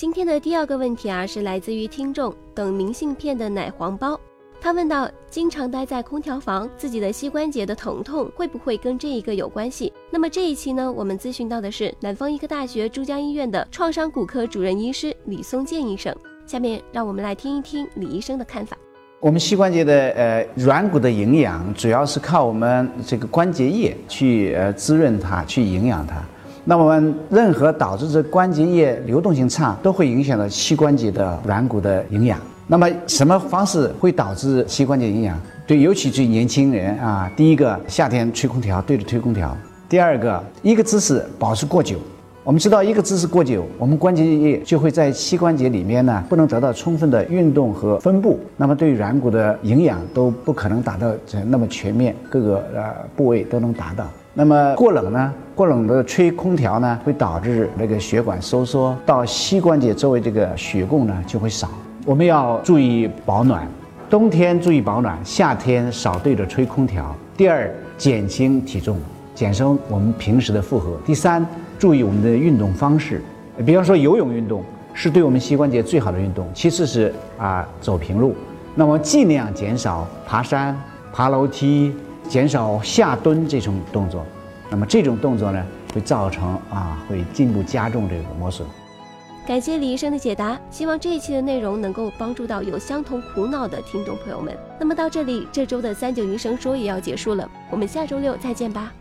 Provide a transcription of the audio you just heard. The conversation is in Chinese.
今天的第二个问题啊，是来自于听众等明信片的奶黄包。他问到：经常待在空调房，自己的膝关节的疼痛会不会跟这一个有关系？那么这一期呢，我们咨询到的是南方医科大学珠江医院的创伤骨科主任医师李松健医生。下面让我们来听一听李医生的看法。我们膝关节的呃软骨的营养，主要是靠我们这个关节液去呃滋润它，去营养它。那么任何导致这关节液流动性差，都会影响到膝关节的软骨的营养。那么什么方式会导致膝关节营养？对，尤其对年轻人啊，第一个夏天吹空调，对着吹空调；第二个，一个姿势保持过久。我们知道，一个姿势过久，我们关节液就会在膝关节里面呢，不能得到充分的运动和分布，那么对软骨的营养都不可能达到那么全面，各个呃部位都能达到。那么过冷呢？过冷的吹空调呢，会导致那个血管收缩，到膝关节周围这个血供呢就会少。我们要注意保暖，冬天注意保暖，夏天少对着吹空调。第二，减轻体重，减轻我们平时的负荷。第三，注意我们的运动方式，比方说游泳运动是对我们膝关节最好的运动。其次是啊走平路，那么尽量减少爬山、爬楼梯，减少下蹲这种动作。那么这种动作呢，会造成啊会进一步加重这个磨损。感谢李医生的解答，希望这一期的内容能够帮助到有相同苦恼的听众朋友们。那么到这里，这周的三九医生说也要结束了，我们下周六再见吧。